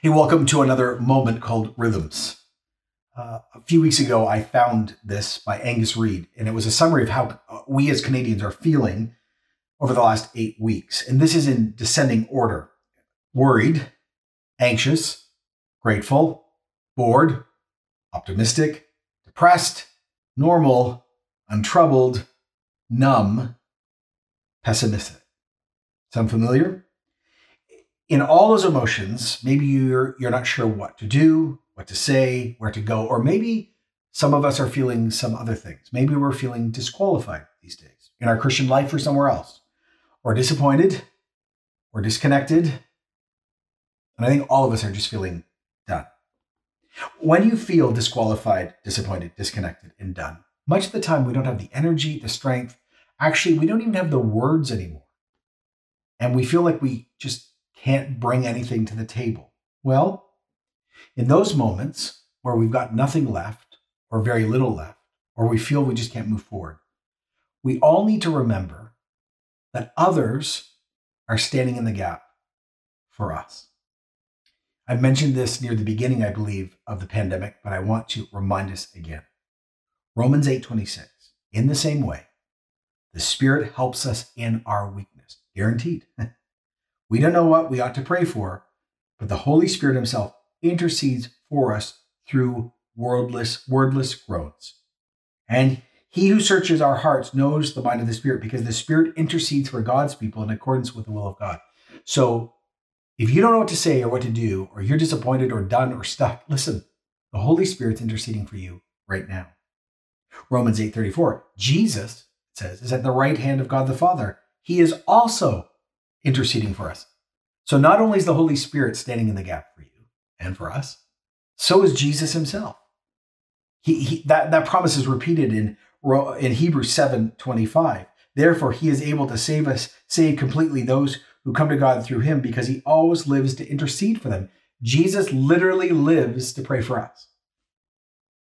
Hey, welcome to another moment called Rhythms. Uh, a few weeks ago, I found this by Angus Reid, and it was a summary of how we as Canadians are feeling over the last eight weeks. And this is in descending order worried, anxious, grateful, bored, optimistic, depressed, normal, untroubled, numb, pessimistic. Sound familiar? In all those emotions, maybe you're you're not sure what to do, what to say, where to go, or maybe some of us are feeling some other things. Maybe we're feeling disqualified these days in our Christian life or somewhere else, or disappointed, or disconnected. And I think all of us are just feeling done. When you feel disqualified, disappointed, disconnected, and done, much of the time we don't have the energy, the strength. Actually, we don't even have the words anymore. And we feel like we just can't bring anything to the table. Well, in those moments where we've got nothing left or very little left, or we feel we just can't move forward, we all need to remember that others are standing in the gap for us. I mentioned this near the beginning, I believe, of the pandemic, but I want to remind us again. Romans 8:26. In the same way, the Spirit helps us in our weakness, guaranteed. We don't know what we ought to pray for, but the Holy Spirit Himself intercedes for us through wordless, wordless groans. And he who searches our hearts knows the mind of the Spirit because the Spirit intercedes for God's people in accordance with the will of God. So if you don't know what to say or what to do, or you're disappointed or done or stuck, listen, the Holy Spirit's interceding for you right now. Romans 8:34. Jesus says is at the right hand of God the Father. He is also interceding for us. So not only is the Holy Spirit standing in the gap for you and for us, so is Jesus himself. He, he, that, that promise is repeated in, in Hebrews 7 25. Therefore, he is able to save us, save completely those who come to God through him because he always lives to intercede for them. Jesus literally lives to pray for us.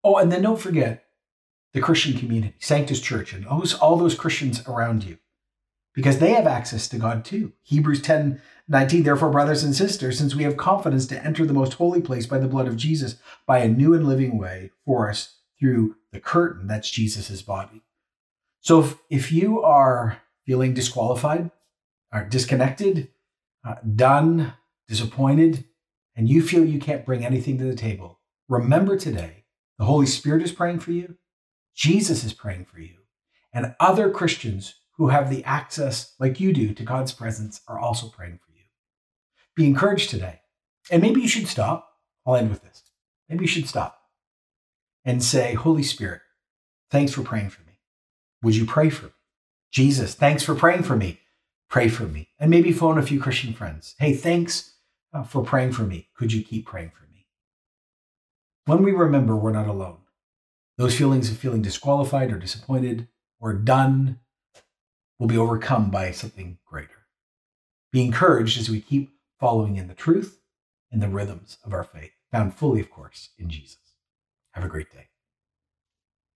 Oh, and then don't forget the Christian community, Sanctus Church, and all those Christians around you because they have access to God too. Hebrews 10 19, therefore, brothers and sisters, since we have confidence to enter the most holy place by the blood of Jesus, by a new and living way for us through the curtain that's Jesus' body. So if, if you are feeling disqualified, or disconnected, uh, done, disappointed, and you feel you can't bring anything to the table, remember today the Holy Spirit is praying for you, Jesus is praying for you, and other Christians who have the access, like you do, to God's presence are also praying for you. Be encouraged today. And maybe you should stop. I'll end with this. Maybe you should stop and say, Holy Spirit, thanks for praying for me. Would you pray for me? Jesus, thanks for praying for me. Pray for me. And maybe phone a few Christian friends. Hey, thanks uh, for praying for me. Could you keep praying for me? When we remember we're not alone, those feelings of feeling disqualified or disappointed or done will be overcome by something greater. Be encouraged as we keep following in the truth and the rhythms of our faith, found fully, of course, in Jesus. Have a great day.